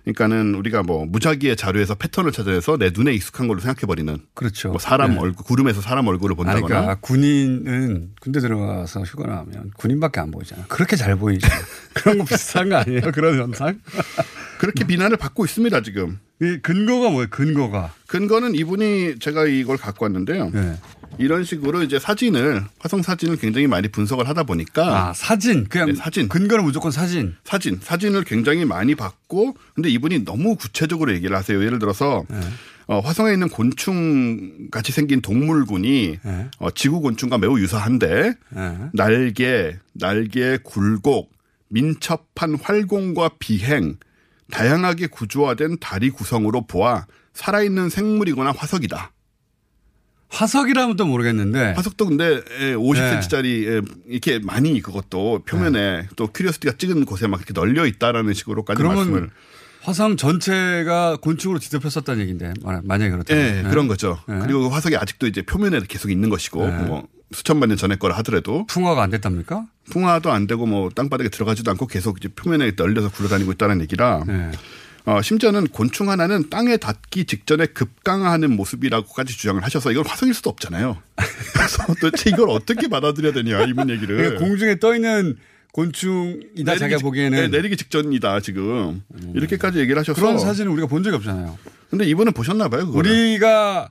그러니까는 우리가 뭐 무작위의 자료에서 패턴을 찾아내서 내 눈에 익숙한 걸로 생각해 버리는 그렇죠. 뭐 사람 네. 얼굴 구름에서 사람 얼굴을 아니, 본다거나 그러니까 군인은 군대 들어가서 휴가 나오면 군인밖에 안 보이잖아. 그렇게 잘 보이죠. 그런 거 비슷한 거 아니에요? 그런 현상? 그렇게 비난을 받고 있습니다 지금. 이 근거가 뭐예요? 근거가. 근거는 이분이 제가 이걸 갖고 왔는데요. 네. 이런 식으로 이제 사진을 화성 사진을 굉장히 많이 분석을 하다 보니까 아 사진 그냥 네, 사진 근거는 무조건 사진. 사진 사진을 굉장히 많이 받고 근데 이분이 너무 구체적으로 얘기를 하세요. 예를 들어서 네. 어, 화성에 있는 곤충 같이 생긴 동물군이 네. 어, 지구 곤충과 매우 유사한데 네. 날개, 날개 굴곡, 민첩한 활공과 비행, 다양하게 구조화된 다리 구성으로 보아 살아있는 생물이거나 화석이다. 화석이라면 또 모르겠는데. 화석도 근데 50cm짜리 이렇게 많이 그것도 표면에 또 큐리어스티가 찍은 곳에 막 이렇게 널려 있다라는 식으로까지 말씀을 화성 전체가 곤충으로 뒤덮였었다는 얘기인데 만약에 그렇다면. 예, 네. 그런 거죠. 네. 그리고 그 화석이 아직도 이제 표면에 계속 있는 것이고 네. 뭐 수천만 년 전의 거라 하더라도 풍화가 안 됐답니까? 풍화도 안 되고 뭐 땅바닥에 들어가지도 않고 계속 이제 표면에 널려서 굴러다니고 있다는 얘기라 네. 어, 심지어는 곤충 하나는 땅에 닿기 직전에 급강하는 모습이라고까지 주장을 하셔서 이건 화성일 수도 없잖아요. 그래서 도대체 이걸 어떻게 받아들여야 되냐 이분 얘기를. 그러니까 공중에 떠 있는 곤충이다 자기가 직- 보기에는 네, 내리기 직전이다 지금 이렇게까지 얘기를 하셔서 그런 사진을 우리가 본 적이 없잖아요. 근데 이분은 보셨나 봐요. 그거를. 우리가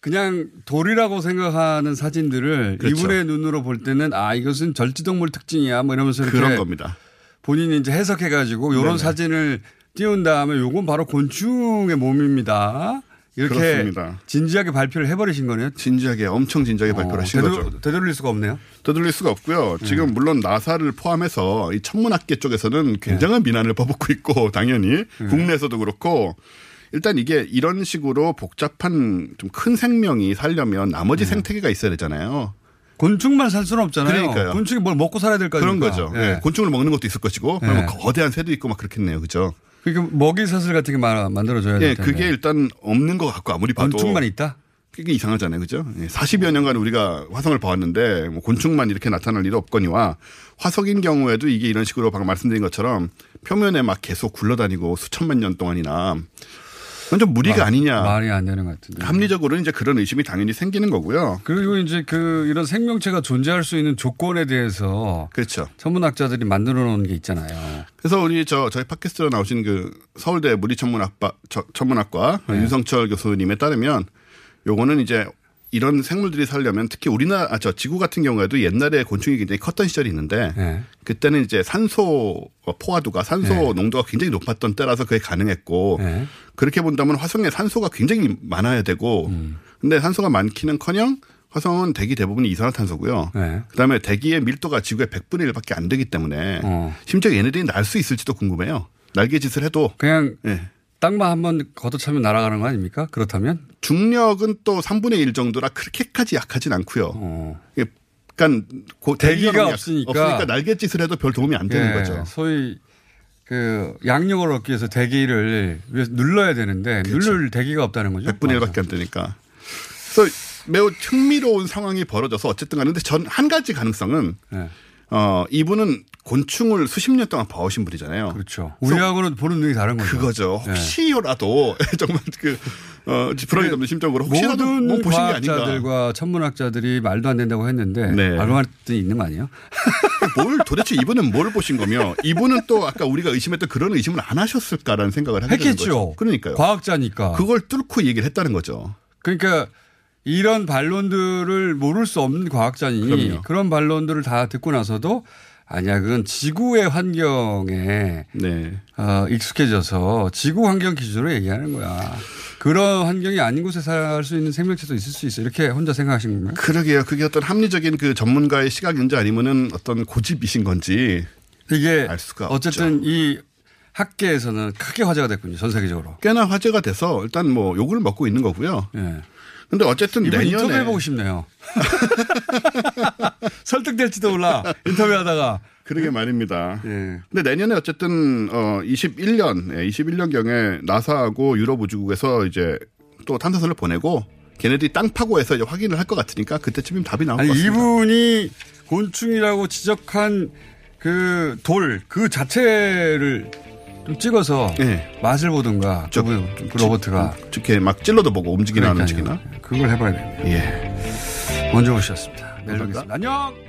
그냥 돌이라고 생각하는 사진들을 그렇죠. 이분의 눈으로 볼 때는 아 이것은 절지동물 특징이야 뭐 이러면서 그런 겁니다. 본인이 이제 해석해가지고 이런. 사진을 띄운 다음에 요건 바로 곤충의 몸입니다. 이렇게 그렇습니다. 진지하게 발표를 해버리신 거네요. 진지하게 엄청 진지하게 발표를 하신 되돌- 거죠. 되돌릴 수가 없네요. 되돌릴 수가 없고요. 지금 물론 나사를 포함해서 이 천문학계 쪽에서는 굉장한 비난을 퍼붓고 있고 당연히 국내에서도 그렇고 일단 이게 이런 식으로 복잡한 좀 큰 생명이 살려면 나머지 생태계가 있어야 되잖아요. 곤충만 살 수는 없잖아요. 그러니까요. 곤충이 뭘 먹고 살아야 될거 그런? 거죠. 예. 예, 곤충을 먹는 것도 있을 것이고 거대한 새도 있고 막 그렇겠네요. 그죠? 그러니까 먹이 사슬 같은 게 마- 만들어져야 될 예. 그게 일단 없는 것 같고 아무리 봐도 곤충만 있다? 그게 이상하잖아요. 그죠? 예, 40여 년간 우리가 화성을 봐왔는데 뭐 곤충만 이렇게 나타날 일이 없거니와 화석인 경우에도 이게 이런 식으로 방금 말씀드린 것처럼 표면에 막 계속 굴러다니고 수천만 년 동안이나 그건 좀 무리가 마- 아니냐. 말이 안 되는 것 같은데. 합리적으로 이제 그런 의심이 당연히 생기는 거고요. 그리고 이제 그 이런 생명체가 존재할 수 있는 조건에 대해서 그렇죠. 천문학자들이 만들어 놓은 게 있잖아요. 그래서 우리 저 저희 팟캐스트로 나오신 그 서울대 물리천문학과 저- 천문학과 네. 윤성철 교수님에 따르면 요거는 이제 이런 생물들이 살려면 특히 우리나라 아, 저 지구 같은 경우에도 옛날에 곤충이 굉장히 컸던 시절이 있는데 네. 그때는 이제 산소 포화도가 산소 네. 농도가 굉장히 높았던 때라서 그게 가능했고 그렇게 본다면 화성에 산소가 굉장히 많아야 되고 음. 근데 산소가 많기는커녕 화성은 대기 대부분이 이산화탄소고요. 네. 그다음에 대기의 밀도가 지구의 100분의 1밖에 안 되기 때문에 어. 심지어 얘네들이 날 수 있을지도 궁금해요. 날개짓을 해도 그냥 예. 땅만 한번 걷어차면 날아가는 거 아닙니까? 그렇다면 중력은 또 3분의 1 정도라 그렇게까지 약하진 않고요. 이게 그러니까 고- 대기가 없으니까. 없으니까 날갯짓을 해도 별 도움이 안 되는 예, 거죠. 소위 그 양력을 얻기 위해서 대기를 위해서 눌러야 되는데 누를 대기가 없다는 거죠. 100분의 1밖에 안 되니까. 그래서 매우 흥미로운 상황이 벌어져서 어쨌든 가는데 전 한 가지 가능성은 네. 어 이분은 곤충을 수십 년 동안 봐오신 분이잖아요. 그렇죠. 우리하고는 보는 눈이 다른 거죠. 그거죠. 네. 혹시라도 정말 그 어, 지푸라기 덮는 심정으로 혹시라도 모든 뭐 보신 게 아닌가. 과학자들과 천문학자들이 말도 안 된다고 했는데 네. 말도 안 된이 있는 거 아니에요? 뭘 도대체 이분은 뭘 보신 거며 이분은 또 아까 우리가 의심했던 그런 의심을 안 하셨을까라는 생각을 하게 했겠죠. 거죠. 그러니까요. 과학자니까. 그걸 뚫고 얘기를 했다는 거죠. 그러니까 이런 반론들을 모를 수 없는 과학자니 그럼요. 그런 반론들을 다 듣고 나서도 아니야 그건 지구의 환경에 네. 어, 익숙해져서 지구 환경 기준으로 얘기하는 거야. 그런 환경이 아닌 곳에 살 수 있는 생명체도 있을 수 있어. 이렇게 혼자 생각하신 건가요? 그러게요. 그게 어떤 합리적인 그 전문가의 시각인지 아니면은 어떤 고집이신 건지 이게 알 수가 어쨌든 이 학계에서는 크게 화제가 됐군요. 전 세계적으로. 꽤나 화제가 돼서 일단 뭐 욕을 먹고 있는 거고요. 예. 근데 어쨌든 내년에 인터뷰 해 보고 싶네요. 설득될지도 몰라. 인터뷰하다가. 그러게 말입니다. 예. 근데 내년에 어쨌든 어 21년, 예, 21년 경에 나사하고 유럽 우주국에서 이제 또 탐사선을 보내고 걔네들이 땅 파고해서 이제 확인을 할 것 같으니까 그때쯤이면 답이 나올 아니 것 같습니다. 이분이 곤충이라고 지적한 그 돌 그 자체를 좀 찍어서 네. 맛을 보든가 저- 그 로버트가 이렇게 막 찔러도 보고 움직이나 안 그러니까요. 움직이나. 그걸 해봐야 됩니다. 예. 먼저 오셨습니다. 내일 뵙겠습니다. 안녕.